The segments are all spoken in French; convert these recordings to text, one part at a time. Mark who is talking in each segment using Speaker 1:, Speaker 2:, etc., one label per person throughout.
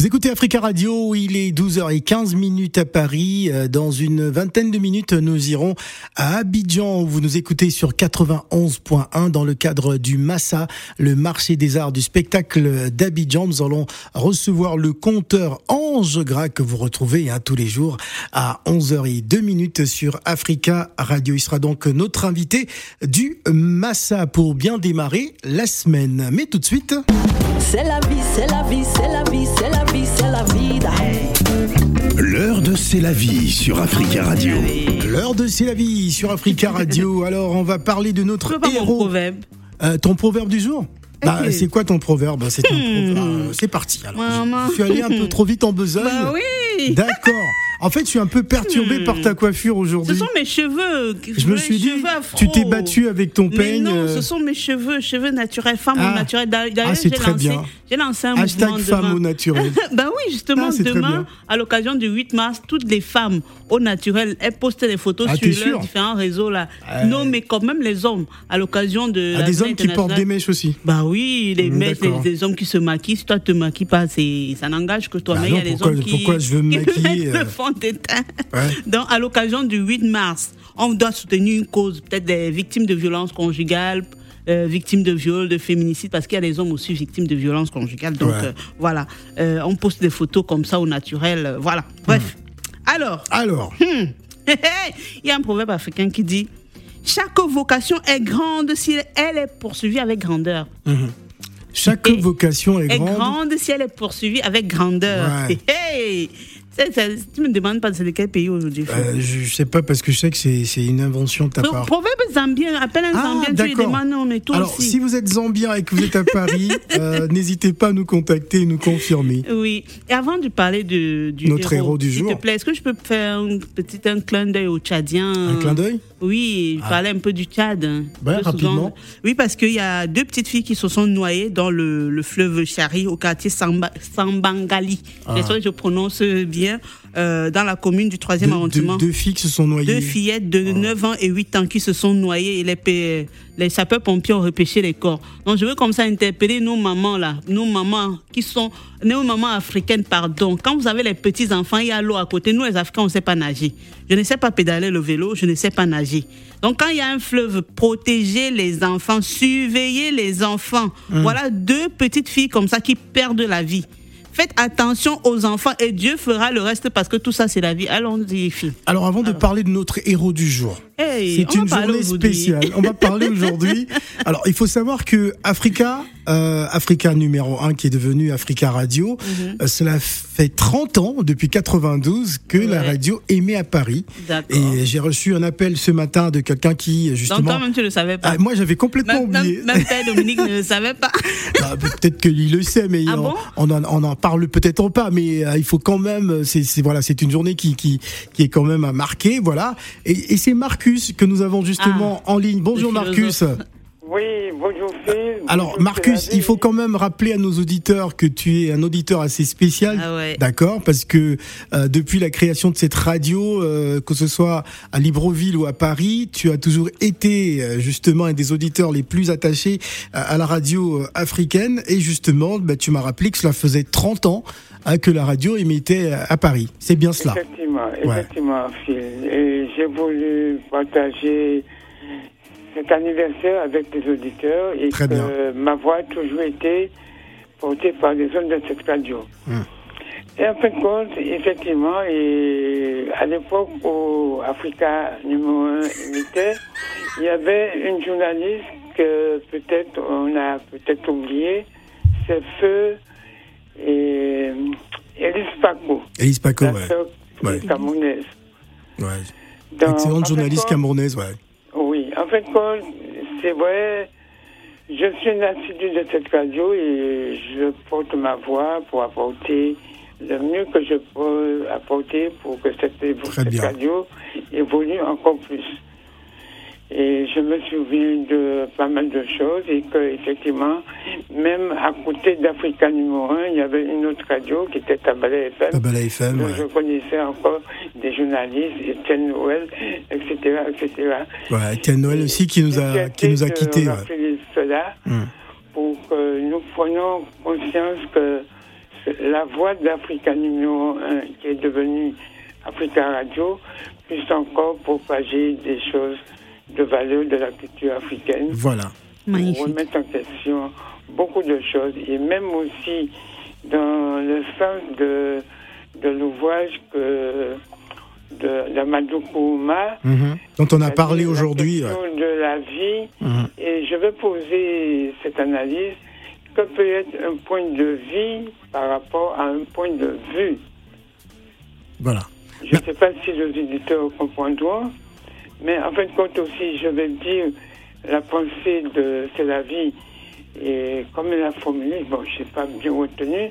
Speaker 1: Vous écoutez Africa Radio, il est 12h15 minutes à Paris. Euh, dans une vingtaine de minutes, nous irons à Abidjan. Vous nous écoutez sur 91.1 dans le cadre du Massa, le marché des arts du spectacle d'Abidjan. Nous allons recevoir le conteur Ange Gras que vous retrouvez hein, tous les jours à 11h02 minutes sur Africa Radio. Il sera donc notre invité du Massa pour bien démarrer la semaine. Mais tout de suite...
Speaker 2: C'est la vie, c'est la vie, c'est la vie, c'est la vie, c'est la vie.
Speaker 3: L'heure de C'est la vie sur Africa Radio.
Speaker 1: L'heure de C'est la vie sur Africa Radio. Alors, on va parler de notre héros.
Speaker 4: proverbe.
Speaker 1: Euh, ton proverbe du jour? Bah, c'est quoi ton proverbe? C'est ton
Speaker 4: Hmm.
Speaker 1: proverbe. Euh, c'est parti. Alors, je suis allé un peu trop vite en besogne.
Speaker 4: Bah oui.
Speaker 1: D'accord. En fait, je suis un peu perturbé
Speaker 4: Hmm.
Speaker 1: par ta coiffure
Speaker 4: Ce
Speaker 1: aujourd'hui.
Speaker 4: sont mes cheveux.
Speaker 1: Je me suis dit,
Speaker 4: afro.
Speaker 1: tu t'es battu avec ton
Speaker 4: Mais
Speaker 1: peigne.
Speaker 4: non,
Speaker 1: euh,
Speaker 4: ce sont mes cheveux, cheveux naturels, femmes
Speaker 1: Ah.
Speaker 4: au naturel. D'ailleurs,
Speaker 1: Ah, c'est
Speaker 4: j'ai
Speaker 1: très
Speaker 4: lancé,
Speaker 1: bien.
Speaker 4: j'ai lancé un
Speaker 1: Hashtag
Speaker 4: mouvement
Speaker 1: femme
Speaker 4: demain.
Speaker 1: au naturel.
Speaker 4: bah oui, justement,
Speaker 1: Ah,
Speaker 4: demain, à l'occasion du 8 mars, toutes les femmes au naturel, elles postent des photos
Speaker 1: Ah,
Speaker 4: sur leurs différents réseaux là. Non, mais quand même les hommes, à l'occasion de.
Speaker 1: Ah, des hommes qui portent des mèches aussi.
Speaker 4: Bah oui, les
Speaker 1: Mm,
Speaker 4: mecs, les, les hommes qui se maquillent. Si toi te maquilles pas, ça n'engage que toi.
Speaker 1: Bah
Speaker 4: mais il y a
Speaker 1: non, pourquoi-
Speaker 4: hommes qui,
Speaker 1: pourquoi je veux me
Speaker 4: qui
Speaker 1: maquiller, euh, Ouais.
Speaker 4: Donc, à l'occasion du 8 mars, on doit soutenir une cause, peut-être des victimes de violences conjugales, euh, victimes de viol, de féminicide, parce qu'il y a des hommes aussi victimes de violences conjugales. Donc,
Speaker 1: Ouais.
Speaker 4: euh, voilà, Euh, on poste des photos comme ça au naturel. voilà, bref. Alors,
Speaker 1: Alors,
Speaker 4: il y a un proverbe africain qui dit Chaque vocation est grande si elle est poursuivie avec grandeur.
Speaker 1: chaque
Speaker 4: Et-
Speaker 1: vocation est
Speaker 4: Est
Speaker 1: grande.
Speaker 4: grande si elle est poursuivie avec grandeur.
Speaker 1: Ouais.
Speaker 4: Hey, Tu me demandes pas c'est de quel pays aujourd'hui.
Speaker 1: Euh, je, sais pas parce que je sais que c'est une invention de ta part.
Speaker 4: proverbe zambien, appelle un
Speaker 1: Ah,
Speaker 4: zambien, tu lui demandes non, mais toi
Speaker 1: Alors,
Speaker 4: aussi.
Speaker 1: si vous êtes zambien et que vous êtes à Paris, euh, n'hésitez pas à nous contacter et nous confirmer.
Speaker 4: Oui. Et avant de parler de, du
Speaker 1: Notre héros du
Speaker 4: s'il
Speaker 1: jour.
Speaker 4: te plaît, est-ce que je peux faire un petit un clin d'œil au Tchadien
Speaker 1: Un clin d'œil?
Speaker 4: Oui, je parlais un peu du Tchad. hein. Souvent.
Speaker 1: rapidement.
Speaker 4: Oui, parce qu'il y a deux petites filles qui se sont noyées dans le, le fleuve Chari au quartier Samba, Sambangali. J'espère que je prononce bien. Euh, dans la commune du 3e
Speaker 1: Deux, deux-
Speaker 4: arrondissement.
Speaker 1: deux filles qui se sont noyées.
Speaker 4: Deux fillettes de 9 ans et 8 ans qui se sont noyées et les, les sapeurs-pompiers ont repêché les corps. Donc je veux comme ça interpeller nos mamans là, nos mamans qui sont, nos mamans africaines, pardon. Quand vous avez les petits-enfants, il y a l'eau à côté. Nous les Africains, on ne sait pas nager. Je ne sais pas pédaler le vélo, je ne sais pas nager. Donc quand il y a un fleuve, protégez les enfants, surveillez les enfants. Voilà deux petites filles comme ça qui perdent la vie. Faites attention aux enfants et Dieu fera le reste parce que tout ça c'est la vie. Allons-y, filles.
Speaker 1: Alors, avant de parler de notre héros du jour,
Speaker 4: Hey,
Speaker 1: c'est une journée spéciale. On va parler aujourd'hui. Alors, il faut savoir que Africa, euh, Africa numéro 1, qui est devenu Africa Radio,
Speaker 4: Mhm.
Speaker 1: euh, cela fait 30 ans, depuis 92, que la radio émet à Paris. Et j'ai reçu un appel ce matin de quelqu'un qui,
Speaker 4: Donc
Speaker 1: justement.
Speaker 4: toi-même tu le savais pas.
Speaker 1: Ah, moi, j'avais complètement
Speaker 4: même,
Speaker 1: oublié.
Speaker 4: même, même Dominique ne le savait pas.
Speaker 1: Ah, Peut-être qu'il le sait, mais
Speaker 4: Ah
Speaker 1: on,
Speaker 4: bon?
Speaker 1: on en, on en parle peut-être pas. Mais euh, il faut quand même. C'est voilà, c'est une journée qui, qui qui est quand même à marquer. Voilà. Et, et c'est Marcus que nous avons justement en ligne. Bonjour Marcus.
Speaker 5: Oui, bonjour Phil.
Speaker 1: Alors
Speaker 5: Bonjour,
Speaker 1: Marcus, il faut quand même rappeler à nos auditeurs que tu es un auditeur assez spécial,
Speaker 4: Ah ouais.
Speaker 1: d'accord Parce que euh, depuis la création de cette radio, euh, que ce soit à Libreville ou à Paris, tu as toujours été euh, justement un des auditeurs les plus attachés à, à la radio euh, africaine. Et justement, bah, tu m'as rappelé que cela faisait 30 ans hein, que la radio émettait à Paris. C'est bien cela.
Speaker 5: Effectivement,
Speaker 1: Ouais.
Speaker 5: effectivement, Phil. Et j'ai voulu partager cet anniversaire avec les auditeurs et
Speaker 1: Très
Speaker 5: que
Speaker 1: bien.
Speaker 5: ma voix a toujours été portée par les ondes de cette radio.
Speaker 1: Hum.
Speaker 5: Et en fin de compte, effectivement, et à l'époque où Africa numéro 1 imitait, il y avait une journaliste que peut-être on a peut-être oublié, c'est Feu et Elise Paco,
Speaker 1: Elise Paco, ouais. Ouais.
Speaker 5: camerounaise.
Speaker 1: ouais. Excellente journaliste
Speaker 5: compte-
Speaker 1: camerounaise, ouais.
Speaker 5: Fait, compte, c'est vrai, je suis une assidue de cette radio et je porte ma voix pour apporter le mieux que je peux apporter pour que cette, radio évolue encore plus. Et je me souviens de pas mal de choses et que effectivement, même à côté d'Africa numéro 1, il y avait une autre radio qui était Tabala FM.
Speaker 1: Tabala FM, ouais.
Speaker 5: Je connaissais encore des journalistes, Étienne Noël, etc., etc.
Speaker 1: Ouais, Étienne Noël aussi qui nous a, qui nous a quittés.
Speaker 5: On
Speaker 1: ouais.
Speaker 5: a fait cela
Speaker 1: Hum.
Speaker 5: pour que nous prenions conscience que la voix d'Africa numéro 1 qui est devenue Africa Radio puisse encore propager des choses de valeur de la culture africaine.
Speaker 1: Voilà.
Speaker 5: Pour remettre en question beaucoup de choses et même aussi dans le sens de, de l'ouvrage que de d'Amadou Kouma,
Speaker 1: Mhm. Dont on a parlé aujourd'hui.
Speaker 5: la
Speaker 1: ouais.
Speaker 5: question de la vie
Speaker 1: Mhm.
Speaker 5: et je vais poser cette analyse que peut être un point de vie par rapport à un point de vue?
Speaker 1: Voilà.
Speaker 5: Je ne sais pas si les éditeurs comprendront, mais en fin de compte aussi, je vais dire la pensée de C'est la vie. Et comme il a formulé, bon, je n'ai pas bien retenu,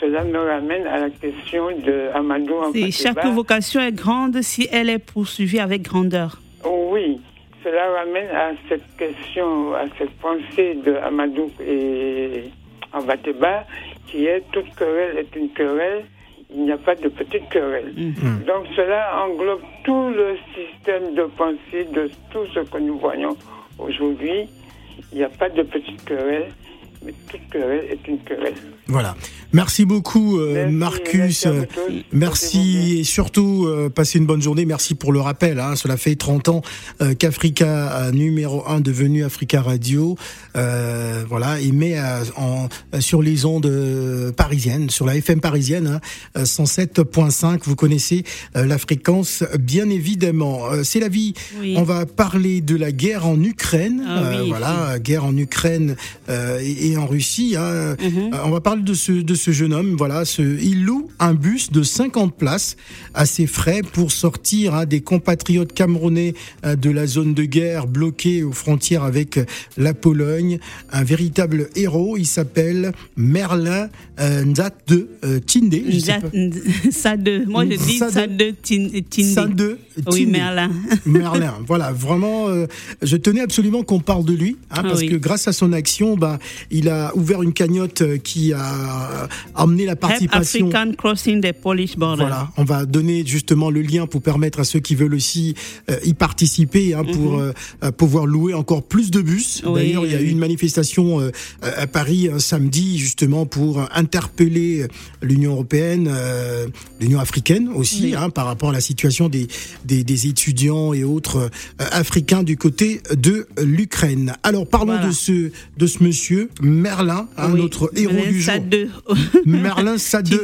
Speaker 5: cela me ramène à la question de Amadou
Speaker 4: C'est chaque
Speaker 5: Ampateba.
Speaker 4: vocation est grande si elle est poursuivie avec grandeur.
Speaker 5: Oui, cela ramène à cette question, à cette pensée de Amadou et Abateba, qui est toute querelle est une querelle, il n'y a pas de petite querelle. Donc cela englobe tout le système de pensée de tout ce que nous voyons aujourd'hui. Il n'y a pas de petite querelle, mais toute querelle est une querelle.
Speaker 1: Voilà. Merci beaucoup, euh,
Speaker 5: Merci,
Speaker 1: Marcus.
Speaker 5: merci
Speaker 1: Euh, Merci et surtout, euh, passez une bonne journée. Merci pour le rappel. Hein. Cela fait 30 ans euh, qu'Africa numéro 1 devenu Africa Radio, euh, voilà, et met en, sur les ondes parisiennes, sur la FM parisienne, hein, euh, 107.5. Vous connaissez la fréquence, bien évidemment. C'est la vie.
Speaker 4: Oui.
Speaker 1: On va parler de la guerre en Ukraine.
Speaker 4: Ah
Speaker 1: Euh,
Speaker 4: oui,
Speaker 1: voilà, guerre en Ukraine euh, et, et en Russie. hein.
Speaker 4: Mhm.
Speaker 1: Euh, on va parler de ce, de ce jeune homme. Voilà, ce, il loue un bus de 50 places à ses frais pour sortir hein, des compatriotes camerounais euh, de la zone de guerre bloqués aux frontières avec euh, la Pologne. Un véritable héros. Il s'appelle Merlin Nzat de euh, Tinde. je sais pas.
Speaker 4: Ça de, moi je dis
Speaker 1: Ça
Speaker 4: ça
Speaker 1: de-
Speaker 4: de Tin- Tindi.
Speaker 1: Ça de
Speaker 4: Oui,
Speaker 1: Tinde.
Speaker 4: Merlin.
Speaker 1: Merlin, voilà, vraiment, euh, je tenais absolument qu'on parle de lui, hein,
Speaker 4: Ah
Speaker 1: parce
Speaker 4: oui.
Speaker 1: que grâce à son action, bah, il a ouvert une cagnotte euh, qui a amené la
Speaker 4: Help
Speaker 1: participation.
Speaker 4: African crossing the Polish border.
Speaker 1: Voilà, on va donner justement le lien pour permettre à ceux qui veulent aussi euh, y participer, hein, pour euh, euh, pouvoir louer encore plus de bus.
Speaker 4: Mhm. Oui,
Speaker 1: D'ailleurs, il y a eu une manifestation euh, à Paris un samedi justement pour interpeller l'Union européenne, euh, l'Union africaine aussi,
Speaker 4: Oui.
Speaker 1: hein, par rapport à la situation des, des, des étudiants et autres euh, africains du côté de l'Ukraine. Alors parlons
Speaker 4: Voilà.
Speaker 1: de ce de ce monsieur Merlin,
Speaker 4: Oui,
Speaker 1: notre héros
Speaker 4: Merlin
Speaker 1: du jour.
Speaker 4: Sade.
Speaker 1: Merlin Sade.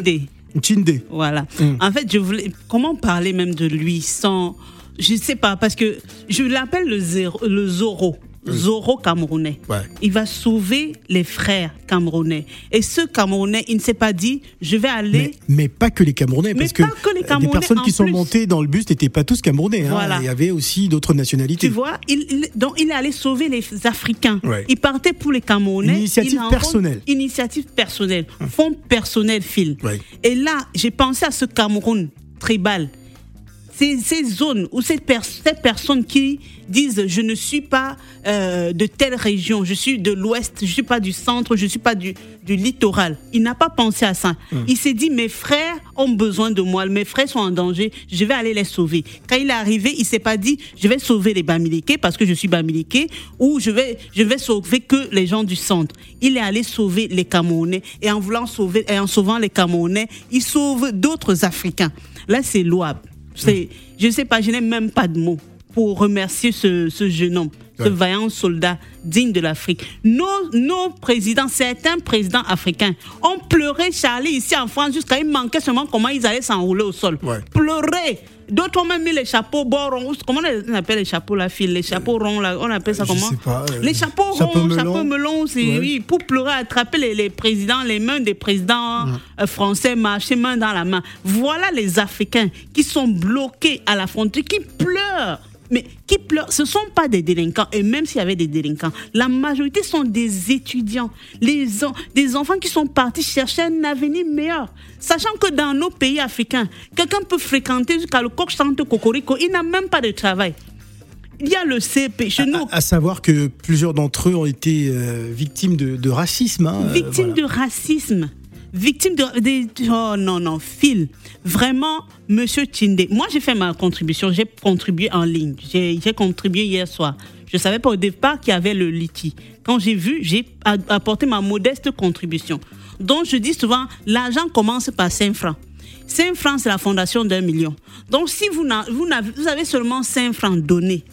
Speaker 1: Tinde.
Speaker 4: Voilà.
Speaker 1: Mm.
Speaker 4: En fait, je voulais. Comment parler même de lui sans. Je ne sais pas, parce que je l'appelle le, zéro- le Zoro. Zoro camerounais.
Speaker 1: Ouais.
Speaker 4: Il va sauver les frères camerounais. Et ce camerounais, il ne s'est pas dit, je vais aller.
Speaker 1: Mais, mais pas que les Camerounais,
Speaker 4: Mais
Speaker 1: parce que,
Speaker 4: pas que les Camerounais,
Speaker 1: des personnes qui sont
Speaker 4: plus.
Speaker 1: montées dans le bus n'étaient pas tous Camerounais. hein. Il y avait aussi d'autres nationalités.
Speaker 4: Tu vois, il, il- donc il est allé sauver les Africains.
Speaker 1: Ouais.
Speaker 4: Il partait pour les Camerounais.
Speaker 1: Une initiative personnelle.
Speaker 4: Initiative personnelle. Fonds personnel, Phil.
Speaker 1: Ouais.
Speaker 4: Et là, j'ai pensé à ce Cameroun tribal. Ces, ces zones où ces, pers- ces personnes qui disent je ne suis pas euh, de telle région, je suis de l'ouest, je suis pas du centre, je suis pas du, du littoral. Il n'a pas pensé à ça. Il s'est dit mes frères ont besoin de moi, mes frères sont en danger, je vais aller les sauver. Quand il est arrivé, il s'est pas dit je vais sauver les Bamiliqués parce que je suis Bamiliqué ou je vais je vais sauver que les gens du centre. Il est allé sauver les Camerounais et en voulant sauver et en sauvant les Camerounais, il sauve d'autres Africains. Là, c'est louable. Je sais pas, je n'ai même pas de mots pour remercier ce jeune homme, ce vaillant soldat digne de l'Afrique. Nos, nos présidents, certains présidents africains, ont pleuré Charlie ici en France jusqu'à il manquait seulement comment ils allaient s'enrouler au sol.
Speaker 1: Ouais.
Speaker 4: Pleurer. D'autres ont même mis les chapeaux bord ronds. Comment on appelle les chapeaux la file? Les chapeaux ronds là, on appelle ça
Speaker 1: je
Speaker 4: comment?
Speaker 1: sais pas, euh,
Speaker 4: Les chapeaux
Speaker 1: chapeau
Speaker 4: ronds,
Speaker 1: melon.
Speaker 4: chapeaux melons, c'est
Speaker 1: Ouais.
Speaker 4: oui, pour pleurer, attraper les, les présidents, les mains des présidents euh, français, marcher main dans la main. Voilà les Africains qui sont bloqués à la frontière, qui pleurent. Mais qui pleurent, ce ne sont pas des délinquants, et même s'il y avait des délinquants, la majorité sont des étudiants, les en- des enfants qui sont partis chercher un avenir meilleur. Sachant que dans nos pays africains, quelqu'un peut fréquenter jusqu'à le coq chante cocorico, il n'a même pas de travail. Il y a le CP. Chez nous,
Speaker 1: À, savoir que plusieurs d'entre eux ont été euh, victimes de, de racisme. hein, euh,
Speaker 4: victime
Speaker 1: voilà.
Speaker 4: de racisme, victime de, de- Oh non, non, Phil. Vraiment, monsieur Tinde. Moi, j'ai fait ma contribution. J'ai contribué en ligne. J'ai contribué hier soir. Je ne savais pas au départ qu'il y avait le liti. Quand j'ai vu, j'ai apporté ma modeste contribution. Donc, je dis souvent, l'argent commence par 5 francs. 5 francs, c'est la fondation d'un million. Donc, si vous, vous avez seulement 5 francs donnés,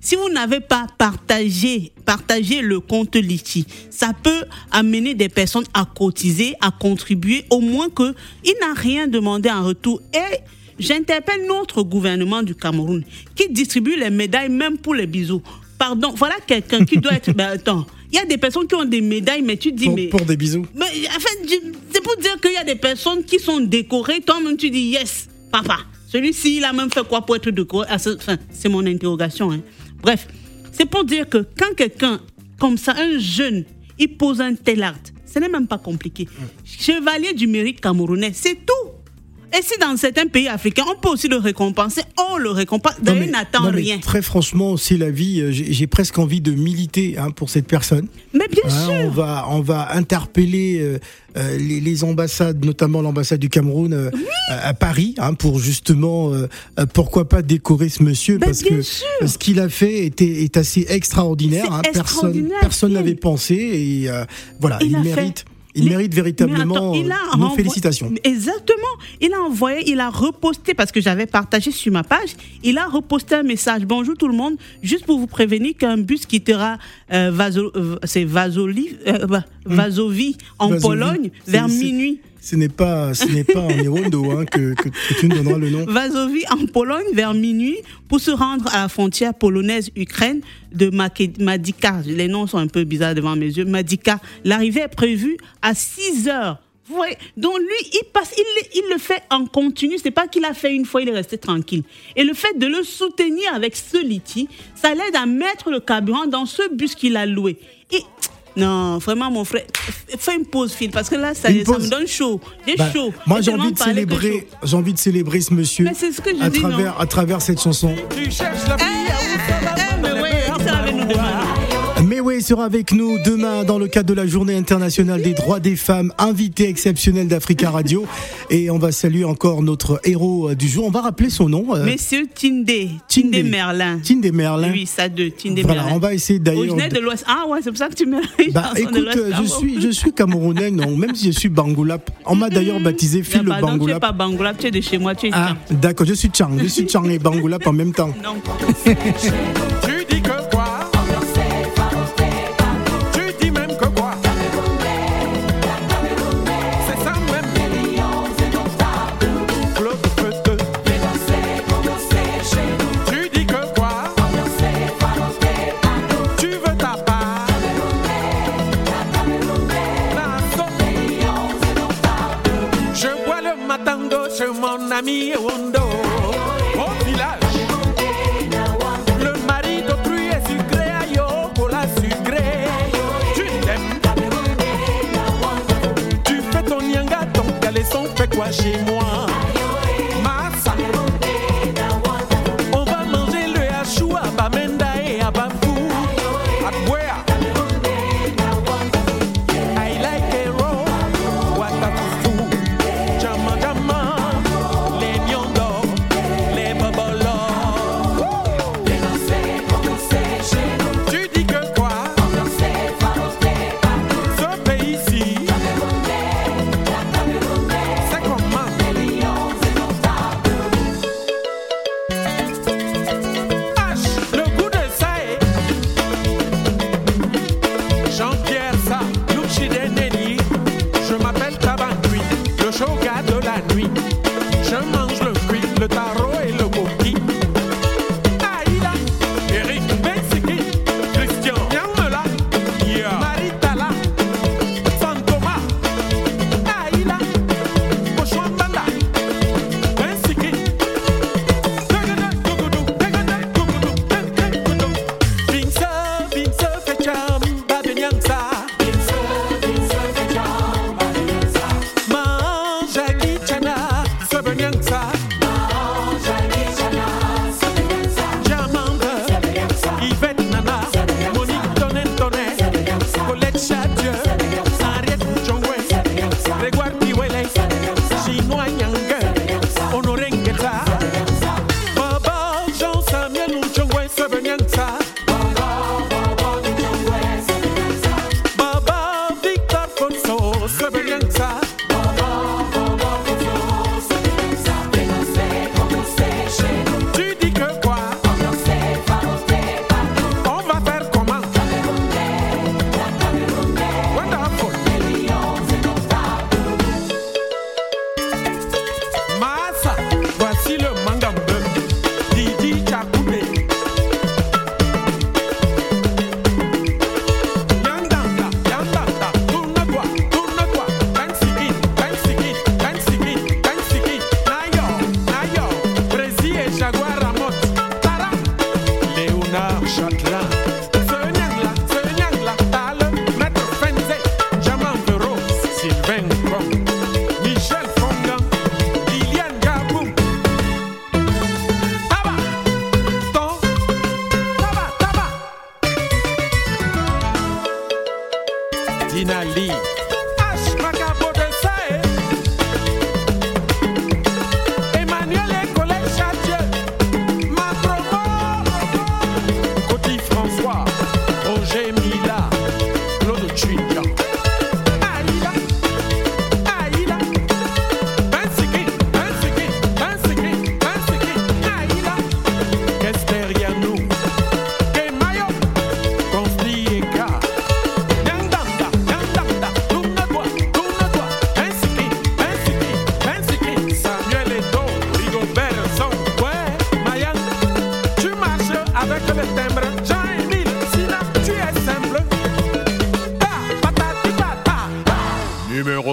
Speaker 4: si vous n'avez pas partagé, partagé le compte Litchi, ça peut amener des personnes à cotiser, à contribuer, au moins que il n'a rien demandé en retour. Et j'interpelle notre gouvernement du Cameroun qui distribue les médailles même pour les bisous. Pardon, voilà quelqu'un qui doit être. Ben, attends, il y a des personnes qui ont des médailles, mais tu dis,
Speaker 1: Pour,
Speaker 4: mais.
Speaker 1: pour des bisous.
Speaker 4: Mais en fait, je- c'est pour dire qu'il y a des personnes qui sont décorées. Toi-même, tu dis yes, papa. Celui-ci, il a même fait quoi pour être décoré? Ah, c'est- Enfin, c'est mon interrogation. hein. Bref, c'est pour dire que quand quelqu'un, comme ça, un jeune, il pose un tel acte, ce n'est même pas compliqué. Chevalier du mérite camerounais, c'est tout. Et si dans certains pays africains, on peut aussi le récompenser, on le récompense. D'ailleurs, n'attend rien.
Speaker 1: Très franchement, c'est la vie. euh, J'ai presque envie de militer hein, pour cette personne.
Speaker 4: Mais bien
Speaker 1: Hein,
Speaker 4: sûr.
Speaker 1: on va, on va interpeller euh, euh, les, les ambassades, notamment l'ambassade du Cameroun euh, à, à Paris, hein, pour justement, euh, pourquoi pas décorer ce monsieur,
Speaker 4: Ben,
Speaker 1: parce que
Speaker 4: sûr.
Speaker 1: ce qu'il a fait était, est assez extraordinaire. Hein. Personne,
Speaker 4: extraordinaire,
Speaker 1: personne
Speaker 4: Phil.
Speaker 1: n'avait pensé et voilà, il,
Speaker 4: Il a fait-
Speaker 1: mérite, il mérite véritablement
Speaker 4: attends, il a
Speaker 1: euh, nos félicitations.
Speaker 4: Exactement. Il a envoyé, il a reposté parce que j'avais partagé sur ma page. Il a reposté un message. Bonjour tout le monde. Juste pour vous prévenir qu'un bus quittera euh, Vaso- euh, Vasoli, euh, bah, Vasovi en
Speaker 1: Vasovi.
Speaker 4: Pologne vers minuit.
Speaker 1: Ce n'est pas, ce n'est pas en Irondo hein, que, que, tu nous donneras le nom.
Speaker 4: Vasovi en Pologne vers minuit pour se rendre à la frontière polonaise-Ukraine de Madika. Les noms sont un peu bizarres devant mes yeux. Madika. L'arrivée est prévue à 6 heures. Vous voyez Donc lui, il passe, il le fait en continu. C'est pas qu'il a fait une fois, il est resté tranquille. Et le fait de le soutenir avec ce liti, ça l'aide à mettre le carburant dans ce bus qu'il a loué. Et non, vraiment, mon frère, fais une pause, Phil, parce que là, ça, ça me donne chaud. J'ai
Speaker 1: Bah,
Speaker 4: chaud.
Speaker 1: moi, j'ai envie de célébrer,
Speaker 4: chaud.
Speaker 1: j'ai envie de célébrer ce monsieur
Speaker 4: Mais c'est ce que je
Speaker 1: à
Speaker 4: dis, non
Speaker 1: travers, à travers cette chanson.
Speaker 6: Tu cherches la vie
Speaker 4: Eh, mais
Speaker 1: Oui, il sera avec nous demain dans le cadre de la Journée internationale des droits des femmes, invité exceptionnel d'Africa Radio. Et on va saluer encore notre héros euh, du jour. On va rappeler son nom. euh,
Speaker 4: Monsieur Tindé, Tindé Merlin.
Speaker 1: Tindé Merlin.
Speaker 4: Oui, ça de Tindé
Speaker 1: Voilà,
Speaker 4: Merlin.
Speaker 1: on va essayer d'ailleurs.
Speaker 4: Originaire de l'Ouest. Ah ouais, c'est pour ça que tu une
Speaker 1: Bah écoute,
Speaker 4: Ah
Speaker 1: je
Speaker 4: bon.
Speaker 1: suis, je suis camerounais, non, même si je suis Bangoulap. On m'a d'ailleurs baptisé Phil le
Speaker 4: pardon, tu n'es
Speaker 1: Bangoulap.
Speaker 4: pas Bangoulap, tu es de chez moi, tu es
Speaker 1: Ah, d'accord, je suis Chang, je suis Chang et Bangoulap en même temps.
Speaker 4: Non.
Speaker 6: ami village le mari d'autrui est sucré, aïe, oh, pour la. Tu t'aimes. Tu fais ton nyanga, ton caleçon fait quoi chez?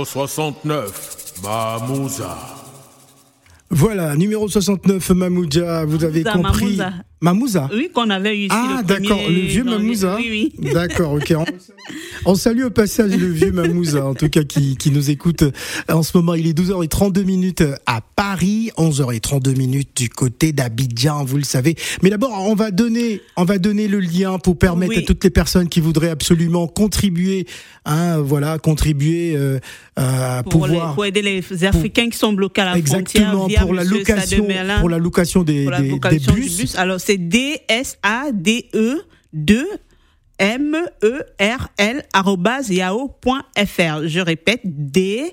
Speaker 6: 69, Mamouza.
Speaker 1: Voilà, numéro 69, Mamouja, vous avez
Speaker 4: Mamouza,
Speaker 1: compris.
Speaker 4: Mamouza.
Speaker 1: Mamouza?
Speaker 4: Oui, qu'on avait eu ici
Speaker 1: Ah, d'accord, le vieux. Mamouza.
Speaker 4: Oui, oui.
Speaker 1: D'accord, ok. On, on salue au passage le vieux Mamouza, en tout cas, qui, qui nous écoute en ce moment. Il est 12h32 minutes à Paris, 11h32 minutes du côté d'Abidjan, vous le savez. Mais d'abord, on va donner, on va donner le lien pour permettre
Speaker 4: Oui.
Speaker 1: à toutes les personnes qui voudraient absolument contribuer, hein, voilà, contribuer, euh, à
Speaker 4: Pour, les-
Speaker 1: pouvoir.
Speaker 4: pour aider les Africains qui sont bloqués à la
Speaker 1: Exactement,
Speaker 4: frontière via
Speaker 1: pour la location, pour la location des, des- bus.
Speaker 4: bus. Alors, c'est D-S-A-D-E 2 M-E-R-L yahoo.fr. Je répète, D-S-A-D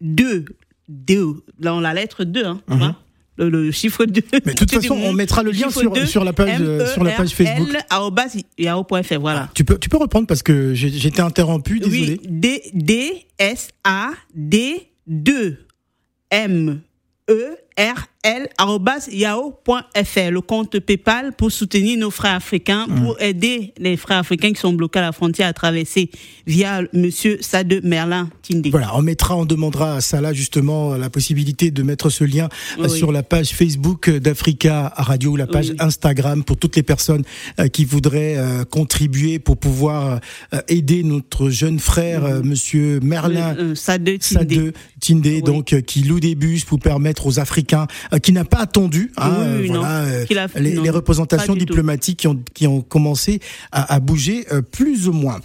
Speaker 4: 2. 2. Là, on a la lettre 2, hein, vois le, le chiffre 2.
Speaker 1: Mhm. Mais de toute façon, on mettra le lien sur- sur la page, euh, sur la page Facebook.
Speaker 4: arobase yahoo.fr, voilà.
Speaker 1: Tu peux, tu peux reprendre parce que été interrompu, désolé.
Speaker 4: Oui, D, D, S, A, D, 2, M, R, L, arobase yahoo.fr, le compte PayPal pour soutenir nos frères africains,
Speaker 1: Mm.
Speaker 4: pour aider les frères africains qui sont bloqués à la frontière à traverser via Monsieur Sade Merlin Tindé.
Speaker 1: Voilà, on mettra, on demandera à Salah justement la possibilité de mettre ce lien euh,
Speaker 4: Oui.
Speaker 1: sur la page Facebook d'Africa Radio ou la page
Speaker 4: Oui.
Speaker 1: Instagram pour toutes les personnes euh, qui voudraient euh, contribuer pour pouvoir euh, aider notre jeune frère, euh, Monsieur Merlin.
Speaker 4: Euh, euh, Sade Tindé.
Speaker 1: Sade Tindé,
Speaker 4: Oui.
Speaker 1: donc euh, qui loue des bus pour permettre aux Africains euh, qui n'a pas attendu hein,
Speaker 4: Oui,
Speaker 1: euh,
Speaker 4: non.
Speaker 1: euh,
Speaker 4: a-
Speaker 1: les, représentations
Speaker 4: tout.
Speaker 1: diplomatiques qui ont, qui ont commencé à, à bouger euh, plus ou moins.